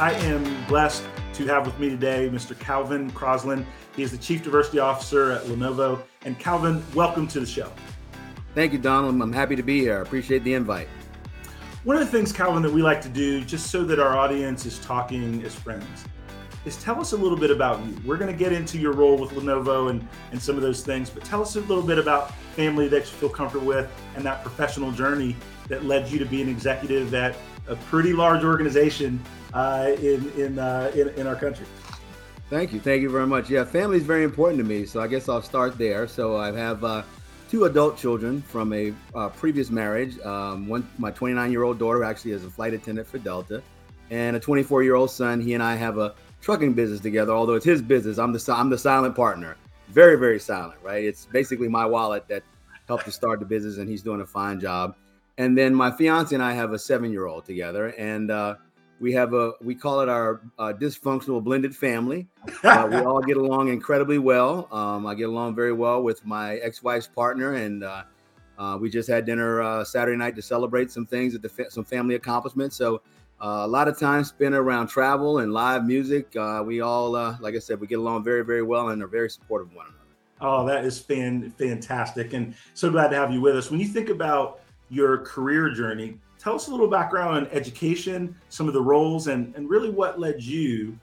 I am blessed to have with me today Mr. Calvin Crosslin. He is the Chief Diversity Officer at Lenovo. And Calvin, welcome to the show. Thank you, Donald. I'm happy to be here. I appreciate the invite. One of the things, Calvin, that we like to do, just so that our audience is talking as friends, is tell us a little bit about you. We're going to get into your role with Lenovo and, and some of those things, but tell us a little bit about family that you feel comfortable with and that professional journey that led you to be an executive at a pretty large organization uh, in in, uh, in, in our country. Thank you, thank you very much. Yeah, family is very important to me, so I guess I'll start there. So I have uh, two adult children from a uh, previous marriage. Um, one, my 29 year old daughter actually is a flight attendant for Delta, and a 24 year old son. He and I have a trucking business together. Although it's his business, I'm the I'm the silent partner. Very very silent, right? It's basically my wallet that helped to start the business, and he's doing a fine job. And then my fiance and I have a seven year old together, and uh, we have a we call it our uh, dysfunctional blended family. Uh, we all get along incredibly well. Um, I get along very well with my ex-wife's partner, and uh, uh we just had dinner uh, Saturday night to celebrate some things at the fa- some family accomplishments. So uh, a lot of time spent around travel and live music. we all, like I said, we get along very very well and are very supportive of one another. Oh, that is fan fantastic, and so glad to have you with us. When you think about your career journey, tell us a little background on education, some of the roles, and, and really what led you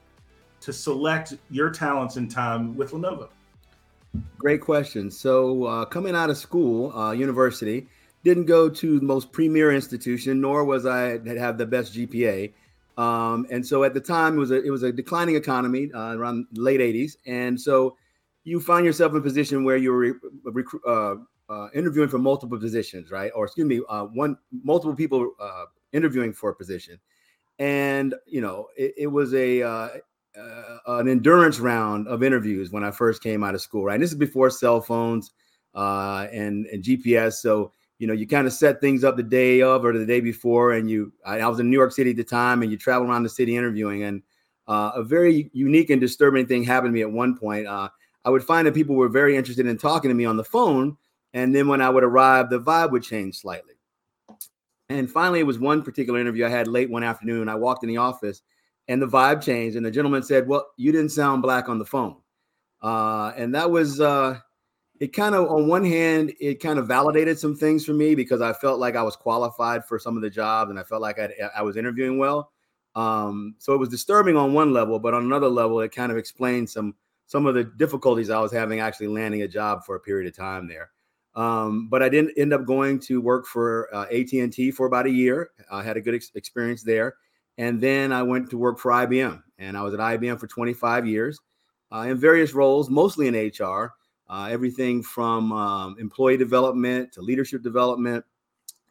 to select your talents and time with Lenovo. Great question. So, uh, coming out of school, uh, university, didn't go to the most premier institution, nor was I have the best GPA. Um, and so, at the time, it was a it was a declining economy uh, around late '80s, and so you find yourself in a position where you're uh, uh, interviewing for multiple positions, right? Or excuse me, uh, one multiple people uh, interviewing for a position, and you know it, it was a uh, uh, an endurance round of interviews when I first came out of school, right? And this is before cell phones uh, and and GPS, so you know you kind of set things up the day of or the day before, and you I, I was in New York City at the time, and you travel around the city interviewing, and a very unique and disturbing thing happened to me at one point. I would find that people were very interested in talking to me on the phone and then when I would arrive, the vibe would change slightly. And finally, it was one particular interview I had late one afternoon. I walked in the office and the vibe changed. And the gentleman said, Well, you didn't sound black on the phone. Uh, and that was, uh, it kind of, on one hand, it kind of validated some things for me because I felt like I was qualified for some of the jobs and I felt like I, I was interviewing well. Um, so it was disturbing on one level, but on another level, it kind of explained some some of the difficulties I was having actually landing a job for a period of time there. Um, but I didn't end up going to work for uh, AT&T for about a year. I had a good ex- experience there. And then I went to work for IBM. And I was at IBM for 25 years uh, in various roles, mostly in HR, uh, everything from um, employee development to leadership development,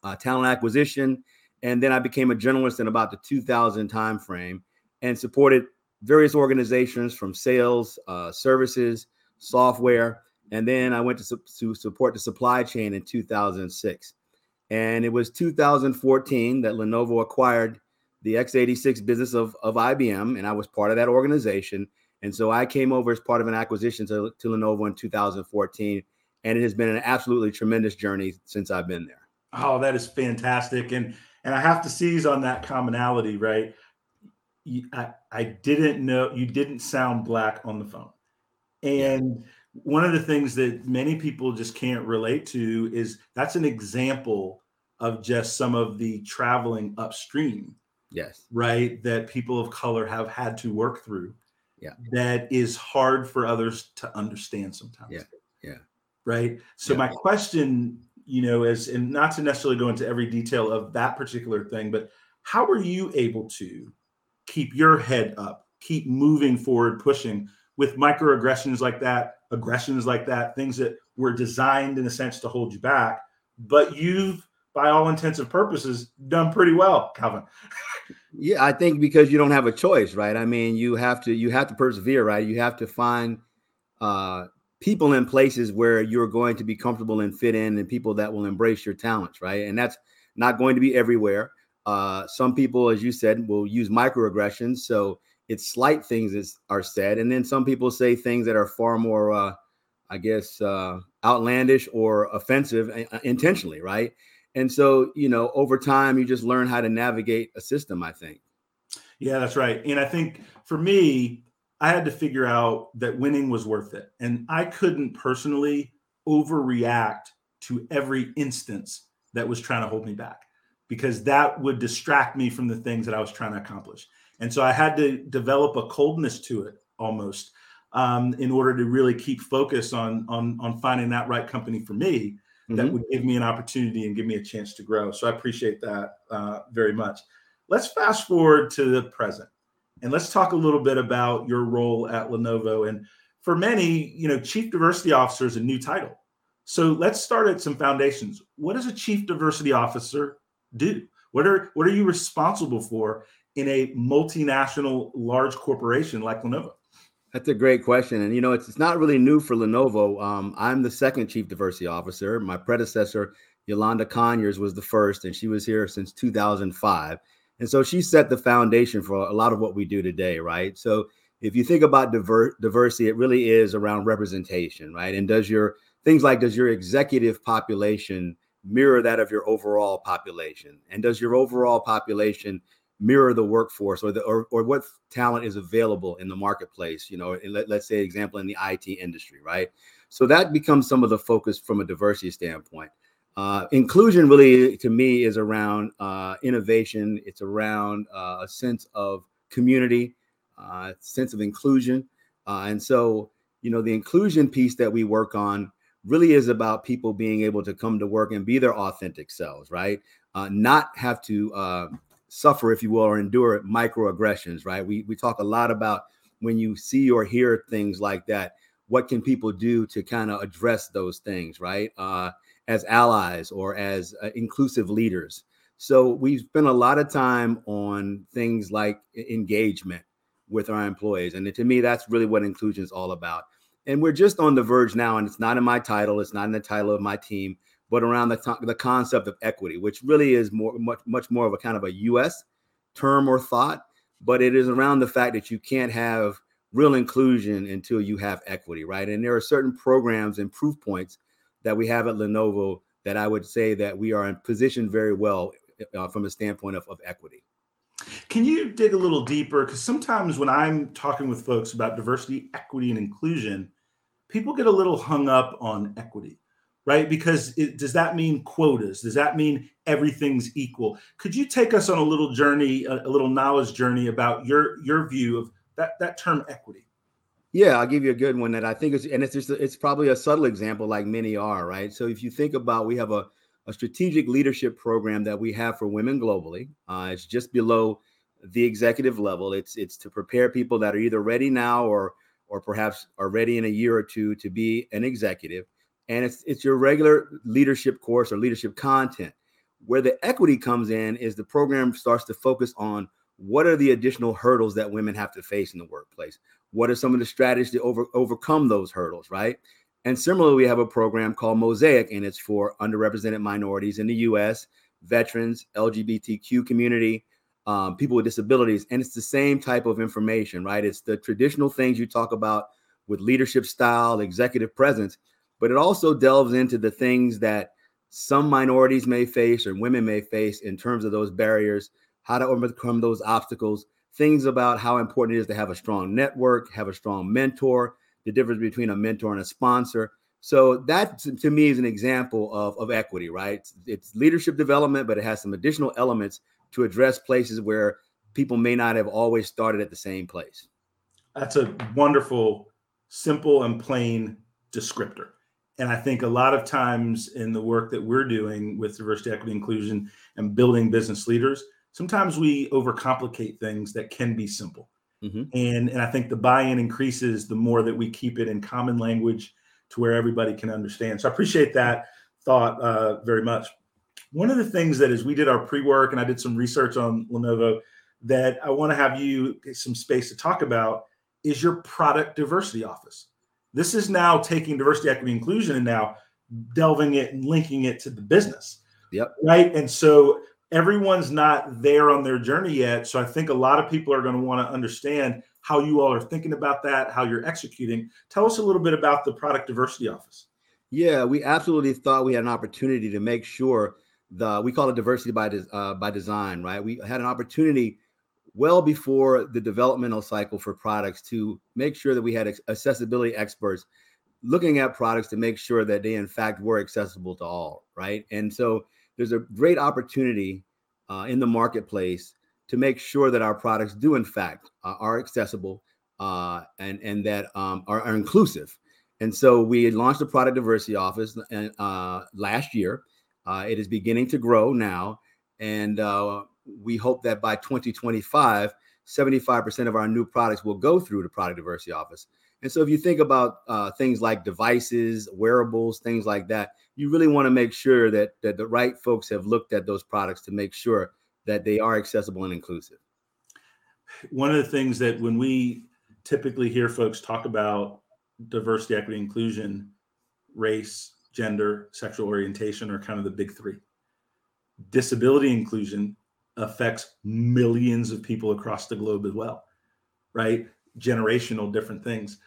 uh, talent acquisition. And then I became a generalist in about the 2000 timeframe and supported various organizations from sales, uh, services, software, and then I went to, su- to support the supply chain in 2006. And it was 2014 that Lenovo acquired the x86 business of, of IBM, and I was part of that organization. And so I came over as part of an acquisition to, to Lenovo in 2014. And it has been an absolutely tremendous journey since I've been there. Oh, that is fantastic. And and I have to seize on that commonality, right? I, I didn't know you didn't sound black on the phone. And yeah one of the things that many people just can't relate to is that's an example of just some of the traveling upstream yes. right that people of color have had to work through yeah. that is hard for others to understand sometimes. Yeah. Yeah. Right? So yeah. my question you know is and not to necessarily go into every detail of that particular thing but how are you able to keep your head up keep moving forward pushing with microaggressions like that, aggressions like that, things that were designed in a sense to hold you back, but you've by all intents and purposes done pretty well, Calvin. yeah, I think because you don't have a choice, right? I mean, you have to you have to persevere, right? You have to find uh people in places where you're going to be comfortable and fit in and people that will embrace your talents, right? And that's not going to be everywhere. Uh some people as you said will use microaggressions, so it's slight things that are said, and then some people say things that are far more, uh, I guess, uh, outlandish or offensive uh, intentionally, right? And so, you know, over time, you just learn how to navigate a system. I think. Yeah, that's right. And I think for me, I had to figure out that winning was worth it. And I couldn't personally overreact to every instance that was trying to hold me back because that would distract me from the things that I was trying to accomplish. And so I had to develop a coldness to it almost um, in order to really keep focus on on on finding that right company for me mm-hmm. that would give me an opportunity and give me a chance to grow. So I appreciate that uh, very much. Let's fast forward to the present and let's talk a little bit about your role at Lenovo. And for many, you know, chief diversity officer is a new title. So let's start at some foundations. What does a chief diversity officer do? What are what are you responsible for in a multinational large corporation like Lenovo? That's a great question. And, you know, it's, it's not really new for Lenovo. Um, I'm the second chief diversity officer. My predecessor, Yolanda Conyers, was the first, and she was here since 2005. And so she set the foundation for a lot of what we do today, right? So if you think about diver- diversity, it really is around representation, right? And does your things like does your executive population mirror that of your overall population? And does your overall population mirror the workforce or the or, or what talent is available in the marketplace you know let, let's say example in the it industry right? So that becomes some of the focus from a diversity standpoint. Uh, inclusion really to me is around uh, innovation. It's around uh, a sense of community uh, sense of inclusion. Uh, and so you know the inclusion piece that we work on really is about people being able to come to work and be their authentic selves right? Uh, not have to suffer, if you will, or endure microaggressions, right? We we talk a lot about when you see or hear things like that, what can people do to kind of address those things, right? Uh, as allies or as uh, inclusive leaders. So we spend a lot of time on things like engagement with our employees, and to me, that's really what inclusion is all about. And we're just on the verge now, and it's not in my title, it's not in the title of my team, but around the, the concept of equity, which really is more much much more of a kind of a U.S. term or thought, but it is around the fact that you can't have real inclusion until you have equity, right? And there are certain programs and proof points that we have at Lenovo that I would say that we are in position very well uh, from a standpoint of, of equity. Can you dig a little deeper? Because sometimes when I'm talking with folks about diversity, equity, and inclusion, people get a little hung up on equity right? Because it, does that mean quotas? Does that mean everything's equal? Could you take us on a little journey, a, a little knowledge journey about your your view of that that term equity? Yeah, I'll give you a good one that I think is, and it's just it's probably a subtle example, like many are, right? So if you think about, we have a a strategic leadership program that we have for women globally. Uh, it's just below the executive level. It's it's to prepare people that are either ready now or or perhaps are ready in a year or two to be an executive and it's it's your regular leadership course or leadership content. Where the equity comes in is the program starts to focus on what are the additional hurdles that women have to face in the workplace. What are some of the strategies to over, overcome those hurdles, right? And similarly, we have a program called Mosaic, and it's for underrepresented minorities in the U.S., veterans, LGBTQ community, um, people with disabilities, and it's the same type of information, right? It's the traditional things you talk about with leadership style, executive presence, but it also delves into the things that some minorities may face or women may face in terms of those barriers, how to overcome those obstacles, things about how important it is to have a strong network, have a strong mentor, the difference between a mentor and a sponsor. So that to me is an example of, of equity, right? It's, it's leadership development, but it has some additional elements to address places where people may not have always started at the same place. That's a wonderful, simple, and plain descriptor. And I think a lot of times in the work that we're doing with diversity, equity, inclusion, and building business leaders, sometimes we overcomplicate things that can be simple. Mm-hmm. And, and I think the buy in increases the more that we keep it in common language to where everybody can understand. So I appreciate that thought uh, very much. One of the things that is we did our pre work and I did some research on Lenovo that I want to have you some space to talk about is your product diversity office. This is now taking diversity, equity, inclusion, and now delving it and linking it to the business. Yep. Right. And so everyone's not there on their journey yet. So I think a lot of people are going to want to understand how you all are thinking about that, how you're executing. Tell us a little bit about the product diversity office. Yeah, we absolutely thought we had an opportunity to make sure the we call it diversity by uh, by design, right? We had an opportunity well before the developmental cycle for products to make sure that we had accessibility experts looking at products to make sure that they in fact were accessible to all right? And so there's a great opportunity uh, in the marketplace to make sure that our products do in fact uh, are accessible uh, and and that um, are, are, inclusive. And so we launched the product diversity office uh, last year. Uh, it is beginning to grow now. And uh, we hope that by 2025 75% of our new products will go through the product diversity office and so if you think about uh, things like devices, wearables, things like that, you really want to make sure that that the right folks have looked at those products to make sure that they are accessible and inclusive. One of the things that when we typically hear folks talk about diversity, equity, inclusion, race, gender, sexual orientation are kind of the big three. Disability inclusion affects millions of people across the globe as well, right? Generational different things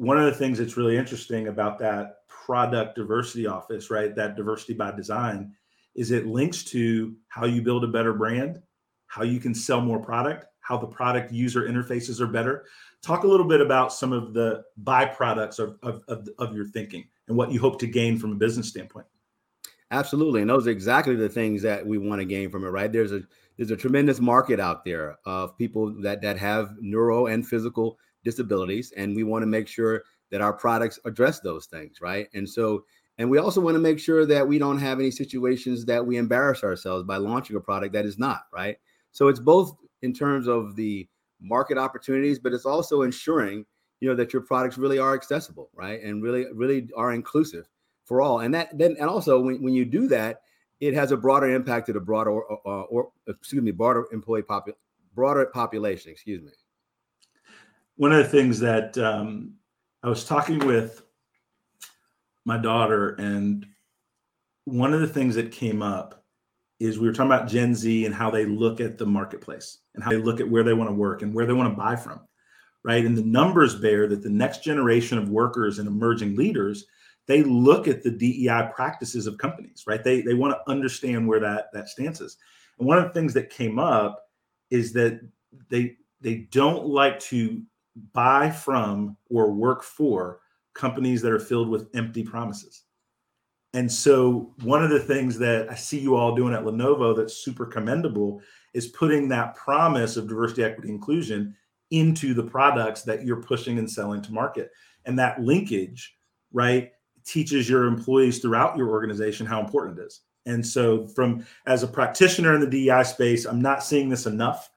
one of the things that's really interesting about that product diversity office, right? That diversity by design is it links to how you build a better brand, how you can sell more product, how the product user interfaces are better. Talk a little bit about some of the byproducts of, of, of, of your thinking and what you hope to gain from a business standpoint. Absolutely. And those are exactly the things that we want to gain from it, right? There's a there's a tremendous market out there of people that that have neuro and physical disabilities and we want to make sure that our products address those things right? And so and we also want to make sure that we don't have any situations that we embarrass ourselves by launching a product that is not right? So it's both in terms of the market opportunities but it's also ensuring you know that your products really are accessible right? And really really are inclusive for all. And that then and also when, when you do that it has a broader impact to the broader or, or, or excuse me broader employee popu- broader population excuse me one of the things that um, I was talking with my daughter, and one of the things that came up is we were talking about Gen Z and how they look at the marketplace and how they look at where they want to work and where they want to buy from, right? And the numbers bear that the next generation of workers and emerging leaders they look at the DEI practices of companies, right? They they want to understand where that that stance is. And one of the things that came up is that they they don't like to buy from or work for companies that are filled with empty promises. And so, one of the things that I see you all doing at Lenovo that's super commendable is putting that promise of diversity, equity, inclusion into the products that you're pushing and selling to market. And that linkage, right, teaches your employees throughout your organization how important it is. And so, from as a practitioner in the DEI space, I'm not seeing this enough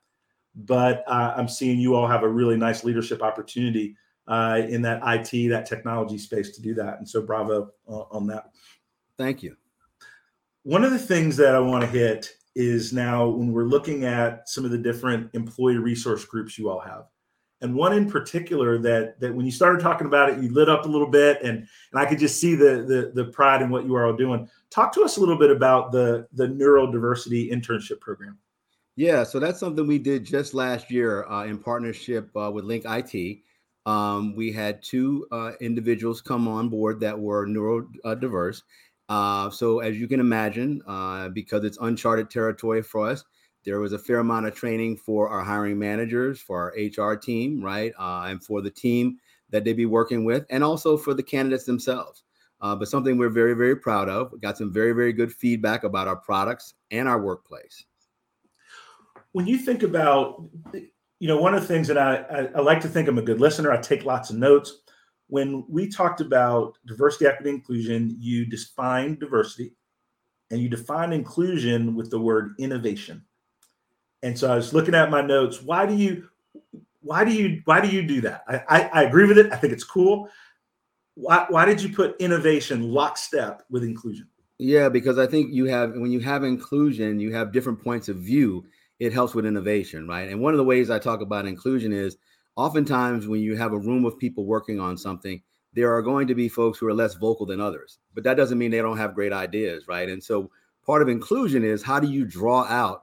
but uh, I'm seeing you all have a really nice leadership opportunity uh, in that IT, that technology space to do that. And so, bravo on that. Thank you. One of the things that I want to hit is now when we're looking at some of the different employee resource groups you all have. And one in particular that that when you started talking about it, you lit up a little bit, and and I could just see the the, the pride in what you are all doing. Talk to us a little bit about the the neurodiversity internship program. Yeah, so that's something we did just last year uh, in partnership uh, with Link IT. Um, we had two uh, individuals come on board that were neurodiverse. Uh, so, as you can imagine, uh, because it's uncharted territory for us, there was a fair amount of training for our hiring managers, for our HR team, right, uh, and for the team that they'd be working with, and also for the candidates themselves. but something we're very, very proud of. We got some very, very good feedback about our products and our workplace when you think about, you know, one of the things that I, I, I like to think I'm a good listener. I take lots of notes. When we talked about diversity, equity, inclusion, you defined diversity and you define inclusion with the word innovation. And so I was looking at my notes. Why do you why do you why do you do that? I, I, I agree with it. I think it's cool. Why, why did you put innovation lockstep with inclusion? Yeah, because I think you have when you have inclusion, you have different points of view it helps with innovation, right? And one of the ways I talk about inclusion is oftentimes when you have a room of people working on something, there are going to be folks who are less vocal than others, but that doesn't mean they don't have great ideas, right? And so part of inclusion is how do you draw out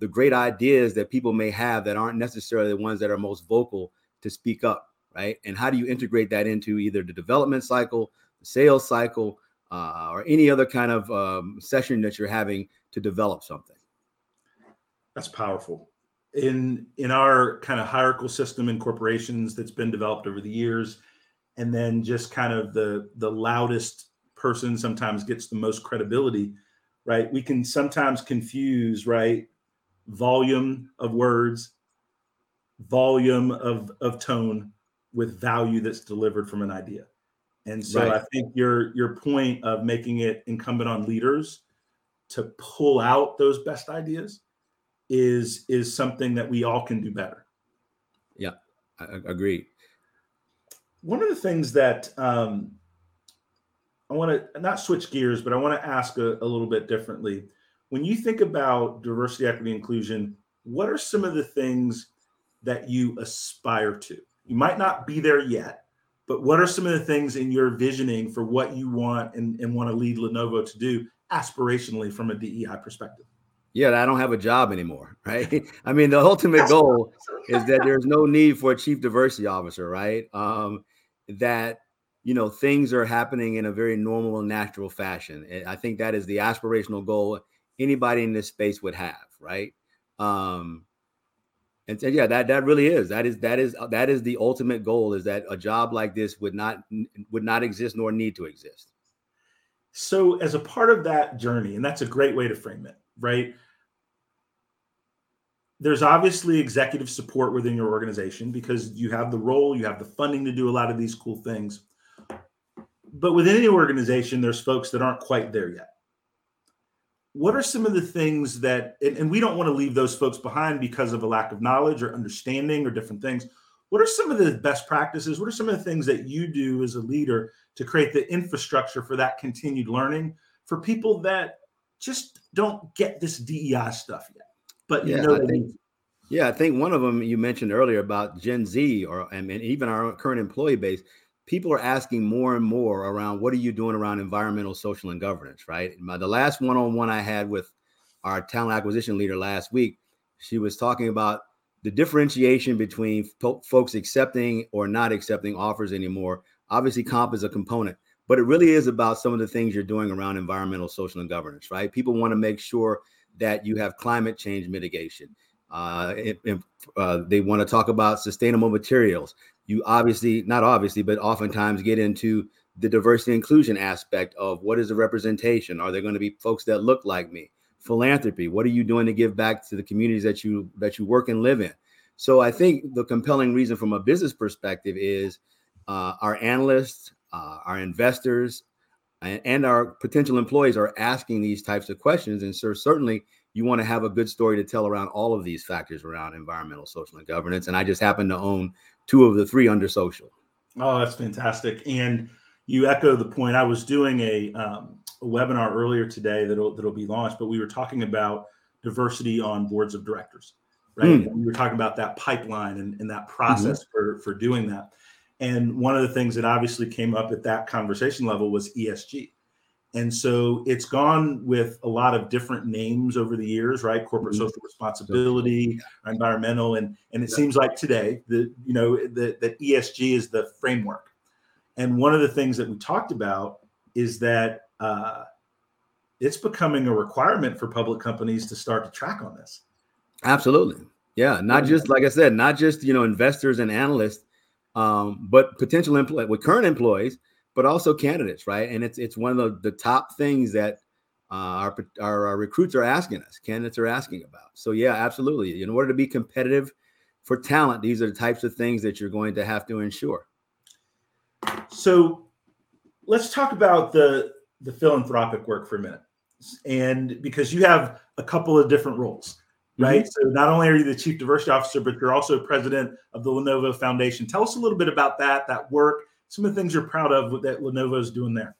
the great ideas that people may have that aren't necessarily the ones that are most vocal to speak up, right? And how do you integrate that into either the development cycle, the sales cycle, uh, or any other kind of um, session that you're having to develop something? That's powerful. in in our kind of hierarchical system in corporations that's been developed over the years and then just kind of the the loudest person sometimes gets the most credibility right we can sometimes confuse right volume of words volume of of tone with value that's delivered from an idea and so right. i think your your point of making it incumbent on leaders to pull out those best ideas is is something that we all can do better. Yeah, I, agree. One of the things that um, I want to not switch gears, but I want to ask a, a little bit differently. When you think about diversity, equity, inclusion, what are some of the things that you aspire to? You might not be there yet, but what are some of the things in your visioning for what you want and, and want to lead Lenovo to do aspirationally from a DEI perspective? yeah, I don't have a job anymore, right? I mean, the ultimate goal is that there's no need for a chief diversity officer, right? Um, that you know things are happening in a very normal and natural fashion. And I think that is the aspirational goal anybody in this space would have, right? Um, and, and yeah, that that really is that is that is that is the ultimate goal is that a job like this would not would not exist nor need to exist. So, as a part of that journey, and that's a great way to frame it right? There's obviously executive support within your organization because you have the role, you have the funding to do a lot of these cool things. But within any organization, there's folks that aren't quite there yet. What are some of the things that, and we don't want to leave those folks behind because of a lack of knowledge or understanding or different things. What are some of the best practices? What are some of the things that you do as a leader to create the infrastructure for that continued learning for people that just don't get this DEI stuff yet. But yeah, you know, I think, yeah, I think one of them you mentioned earlier about Gen Z or and even our current employee base. People are asking more and more around what are you doing around environmental, social, and governance, right? My, the last one-on-one I had with our talent acquisition leader last week, she was talking about the differentiation between po- folks accepting or not accepting offers anymore. Obviously, comp is a component, but it really is about some of the things you're doing around environmental, social, and governance, right? People want to make sure that you have climate change mitigation. Uh, it, it, uh, they want to talk about sustainable materials. You obviously, not obviously, but oftentimes get into the diversity inclusion aspect of what is the representation? Are there going to be folks that look like me? Philanthropy. What are you doing to give back to the communities that you that you work and live in? So I think the compelling reason from a business perspective is uh, our analysts, uh, our investors and, and, our potential employees are asking these types of questions. And so certainly you want to have a good story to tell around all of these factors around environmental, social, and governance. And I just happen to own two of the three under social. Oh, that's fantastic. And you echo the point. I was doing a, um, a webinar earlier today that'll that'll be launched, but we were talking about diversity on boards of directors, right? Mm. We were talking about that pipeline and, and that process mm-hmm. for for doing that. And one of the things that obviously came up at that conversation level was ESG. And so it's gone with a lot of different names over the years, right? Corporate mm-hmm. social responsibility, yeah. environmental, and and it yeah. seems like today that you know that that ESG is the framework. And one of the things that we talked about is that uh, it's becoming a requirement for public companies to start to track on this. Absolutely, yeah. Not just like I said, not just you know investors and analysts um, but potential employee with current employees, but also candidates, right? And it's it's one of the, the top things that uh, our, our, our recruits are asking us, candidates are asking about. So yeah, absolutely. In order to be competitive for talent, these are the types of things that you're going to have to ensure. So let's talk about the the philanthropic work for a minute, and because you have a couple of different roles right? Mm-hmm. So not only are you the chief diversity officer, but you're also president of the Lenovo Foundation. Tell us a little bit about that, that work, some of the things you're proud of that Lenovo is doing there.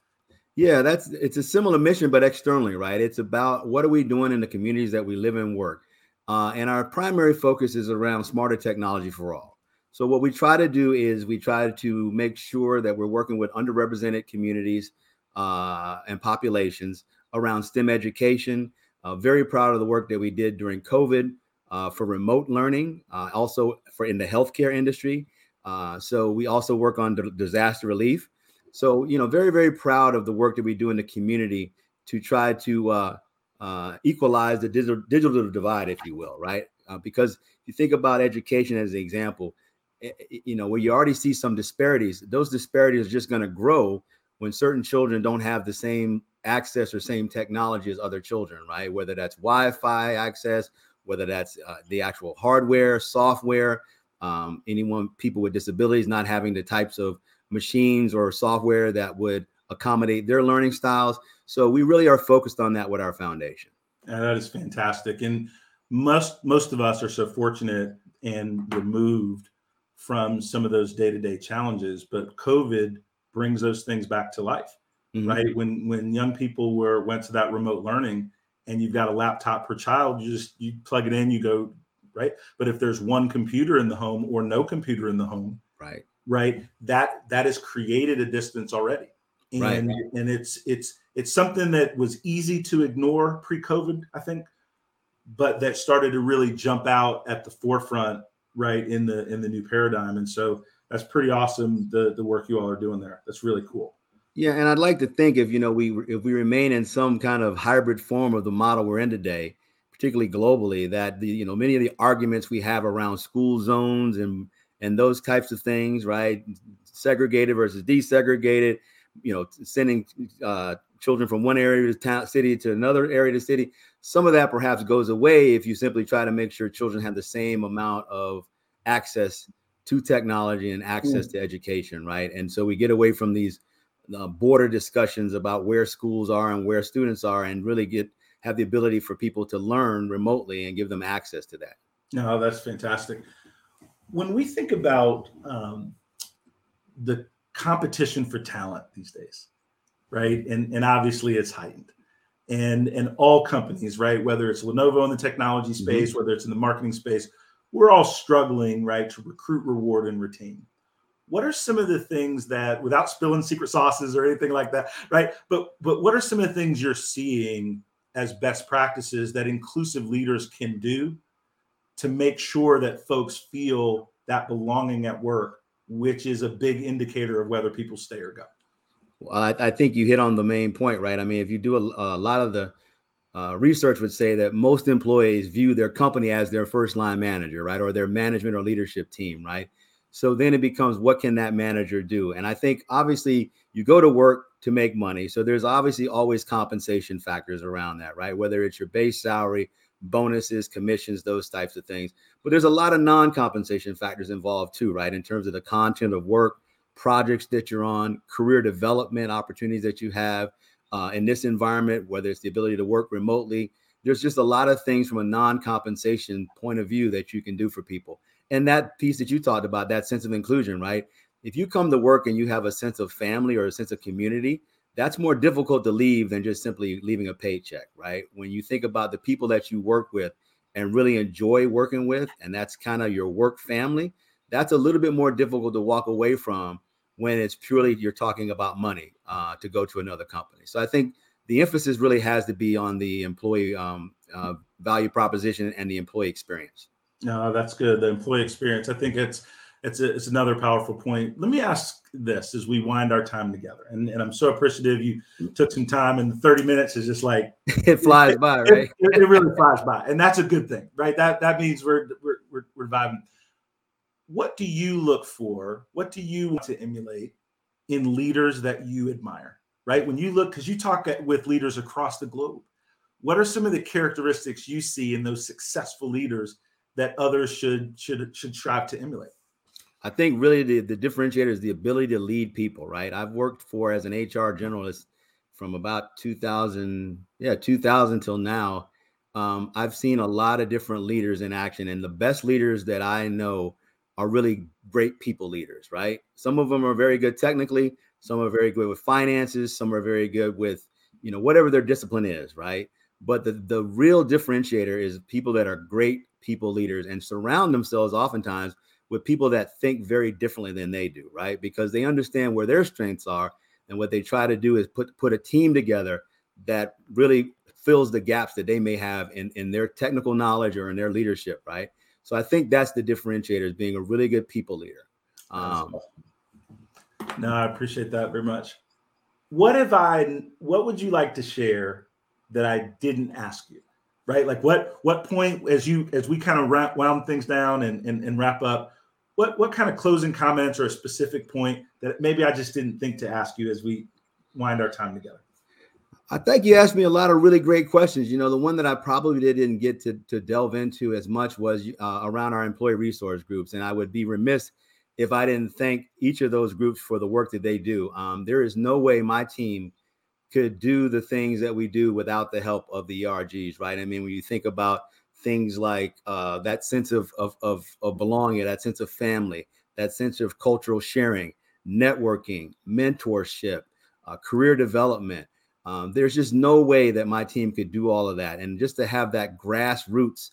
Yeah, that's it's a similar mission, but externally, right? It's about what are we doing in the communities that we live and work, uh, and our primary focus is around smarter technology for all. So what we try to do is we try to make sure that we're working with underrepresented communities uh, and populations around STEM education, uh, very proud of the work that we did during COVID uh, for remote learning, uh, also for in the healthcare industry. Uh, so we also work on d- disaster relief. So you know, very very proud of the work that we do in the community to try to uh, uh, equalize the digital digital divide, if you will. Right. uh, because if you think about education as an example, eh, eh, you know, where you already see some disparities, those disparities are just going to grow when certain children don't have the same access or same technology as other children, right? Whether that's Wi-Fi access, whether that's uh, the actual hardware, software, um, anyone, people with disabilities not having the types of machines or software that would accommodate their learning styles. So we really are focused on that with our foundation. Yeah, that is fantastic. And most most of us are so fortunate and removed from some of those day-to-day challenges, but COVID brings those things back to life. Mm-hmm. Right. When when young people were went to that remote learning and you've got a laptop per child, you just you plug it in, you go right. But if there's one computer in the home or no computer in the home, right, right, that that has created a distance already and right. and it's it's it's something that was easy to ignore pre-COVID, I think, but that started to really jump out at the forefront right in the in the new paradigm. And so that's pretty awesome the the work you all are doing there. That's really cool. Yeah, and I'd like to think if you know we if we remain in some kind of hybrid form of the model we're in today, particularly globally, that the you know many of the arguments we have around school zones and and those types of things, right, segregated versus desegregated, you know, sending uh, children from one area of town, city to another area of the city. Some of that perhaps goes away if you simply try to make sure children have the same amount of access to technology and access mm. to education, right? And so we get away from these uh, border discussions about where schools are and where students are, and really get have the ability for people to learn remotely and give them access to that. No, that's fantastic. When we think about um, the competition for talent these days, right? And and obviously it's heightened. And and all companies, right? Whether it's Lenovo in the technology mm-hmm. space, mm-hmm. whether it's in the marketing space, we're all struggling, right, to recruit, reward, and retain. What are some of the things that, without spilling secret sauces or anything like that, right? But but what are some of the things you're seeing as best practices that inclusive leaders can do to make sure that folks feel that belonging at work which is a big indicator of whether people stay or go. Well, I, I think you hit on the main point, right? I mean, if you do a, a lot of the uh, research would say that most employees view their company as their first line manager, right, or their management or leadership team, right? So then it becomes what can that manager do? And I think obviously you go to work to make money. So there's obviously always compensation factors around that, right? Whether it's your base salary, bonuses, commissions, those types of things. But there's a lot of non compensation factors involved too, right? In terms of the content of work, projects that you're on, career development opportunities that you have uh, in this environment, whether it's the ability to work remotely. There's just a lot of things from a non compensation point of view that you can do for people. And that piece that you talked about, that sense of inclusion, right? If you come to work and you have a sense of family or a sense of community, that's more difficult to leave than just simply leaving a paycheck, right? When you think about the people that you work with and really enjoy working with, and that's kind of your work family, that's a little bit more difficult to walk away from when it's purely you're talking about money uh, to go to another company. So I think the emphasis really has to be on the employee um, uh, value proposition and the employee experience. No, that's good. The employee experience. I think it's it's a, it's another powerful point. Let me ask this as we wind our time together, and, and I'm so appreciative you took some time, and 30 minutes is just like it flies it, by, right? It, it, really flies by, and that's a good thing, right? That that means we're we're we're, we're vibing. What do you look for? What do you want to emulate in leaders that you admire? Right when you look, because you talk with leaders across the globe, what are some of the characteristics you see in those successful leaders that others should should should strive to emulate? I think really the, the differentiator is the ability to lead people, right? I've worked for as an HR generalist from about 2000, yeah, 2000 till now. Um, I've seen a lot of different leaders in action, and the best leaders that I know are really great people leaders, right? Some of them are very good technically, some are very good with finances, some are very good with, you know, whatever their discipline is, right? But the the real differentiator is people that are great people leaders and surround themselves oftentimes with people that think very differently than they do, right? Because they understand where their strengths are, and what they try to do is put put a team together that really fills the gaps that they may have in in their technical knowledge or in their leadership, right? So I think that's the differentiator is being a really good people leader. Um, no, I appreciate that very much. What if I? What would you like to share that I didn't ask you? right? Like what what point as you as we kind of wrap, wound things down and, and and wrap up, what what kind of closing comments or a specific point that maybe I just didn't think to ask you as we wind our time together? I think you asked me a lot of really great questions. You know, the one that I probably didn't get to, to delve into as much was uh, around our employee resource groups. And I would be remiss if I didn't thank each of those groups for the work that they do. Um, there is no way my team could do the things that we do without the help of the ERGs, right? I mean, when you think about things like uh, that sense of, of, of, of belonging, that sense of family, that sense of cultural sharing, networking, mentorship, uh, career development, um, there's just no way that my team could do all of that. And just to have that grassroots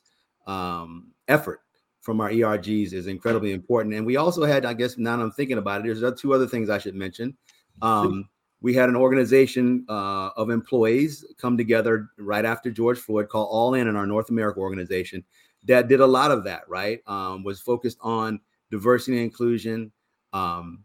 um, effort from our ERGs is incredibly important. And we also had, I guess, now I'm thinking about it, there's two other things I should mention. Um, we had an organization uh, of employees come together right after George Floyd called All In in our North America organization that did a lot of that, right? Um, was focused on diversity and inclusion, um,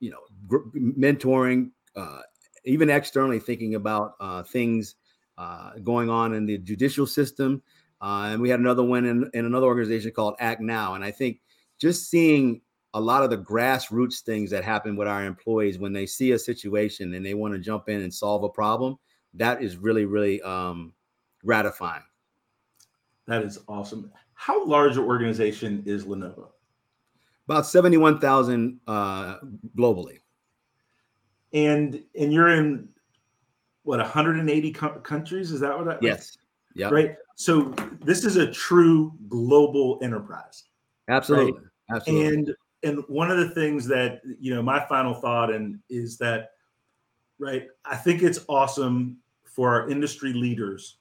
you know, gr- mentoring, uh, even externally thinking about uh, things uh, going on in the judicial system. Uh, and we had another one in, in another organization called Act Now. And I think just seeing a lot of the grassroots things that happen with our employees when they see a situation and they want to jump in and solve a problem, that is really, really um, gratifying. That is awesome. How large an organization is Lenovo? About 71,000 uh, globally and and you're in what 180 co- countries is that what I, yes yeah right so this is a true global enterprise absolutely right? absolutely and and one of the things that you know my final thought and is that right i think it's awesome for our industry leaders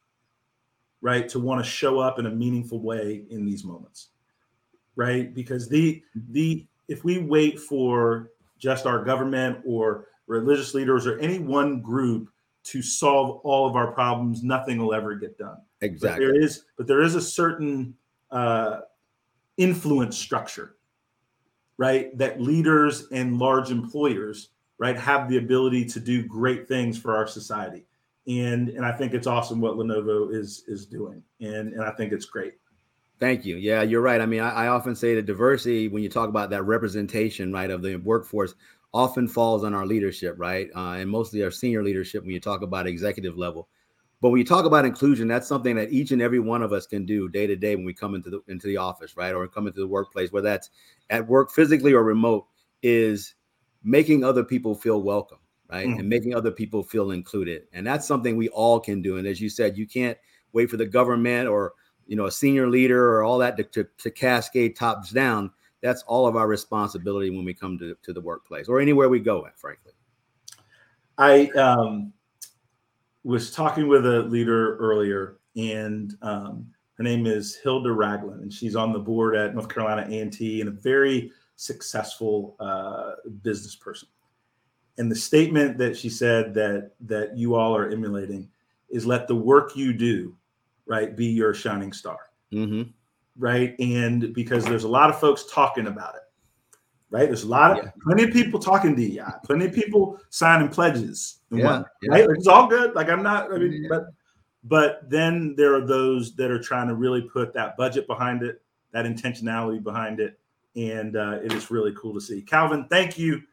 right to want to show up in a meaningful way in these moments right because the the if we wait for just our government or religious leaders, or any one group to solve all of our problems, nothing will ever get done. Exactly. But there is, but there is a certain uh, influence structure, right? That leaders and large employers, right, have the ability to do great things for our society. And and I think it's awesome what Lenovo is is doing, and and I think it's great. Thank you. Yeah, you're right. I mean, I, I, often say that diversity, when you talk about that representation, right, of the workforce, often falls on our leadership, right? Uh, and mostly our senior leadership when you talk about executive level. But when you talk about inclusion, that's something that each and every one of us can do day to day when we come into the into the office, right, or come into the workplace, whether that's at work physically or remote, is making other people feel welcome, right, mm. and making other people feel included. And that's something we all can do. And as you said, you can't wait for the government or you know a senior leader or all that to, to, to cascade tops down that's all of our responsibility when we come to, to the workplace or anywhere we go at, frankly. I um, was talking with a leader earlier, and um, her name is Hilda Ragland, and she's on the board at North Carolina A&T and a very successful uh, business person. And the statement that she said that that you all are emulating is let the work you do, right, be your shining star. Mm-hmm right? And because there's a lot of folks talking about it, right? There's a lot of yeah. plenty of people talking DEI, plenty of people signing pledges, yeah, yeah. right? Like, it's all good. Like I'm not, I mean, but but then there are those that are trying to really put that budget behind it, that intentionality behind it, and uh, it is really cool to see. Calvin, thank you.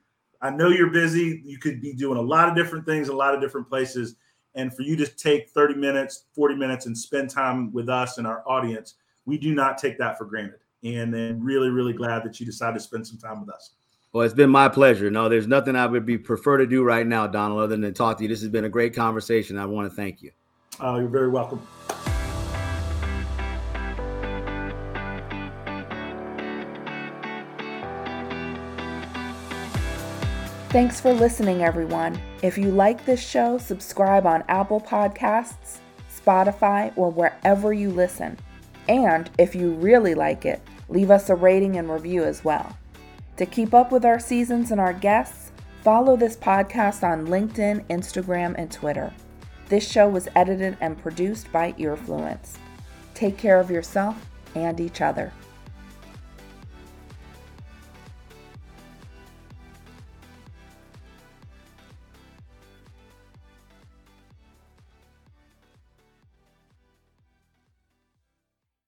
I know you're busy. You could be doing a lot of different things, a lot of different places. And for you to take 30 minutes, 40 minutes and spend time with us and our audience we do not take that for granted. And then really, really glad that you decided to spend some time with us. Well, it's been my pleasure. No, there's nothing I would be prefer to do right now, Donald, other than talk to you. This has been a great conversation. I want to thank you. Oh, you're very welcome. Thanks for listening, everyone. If you like this show, subscribe on Apple Podcasts, Spotify, or wherever you listen. And if you really like it, leave us a rating and review as well. To keep up with our seasons and our guests, follow this podcast on LinkedIn, Instagram, and Twitter. This show was edited and produced by Earfluence. Take care of yourself and each other.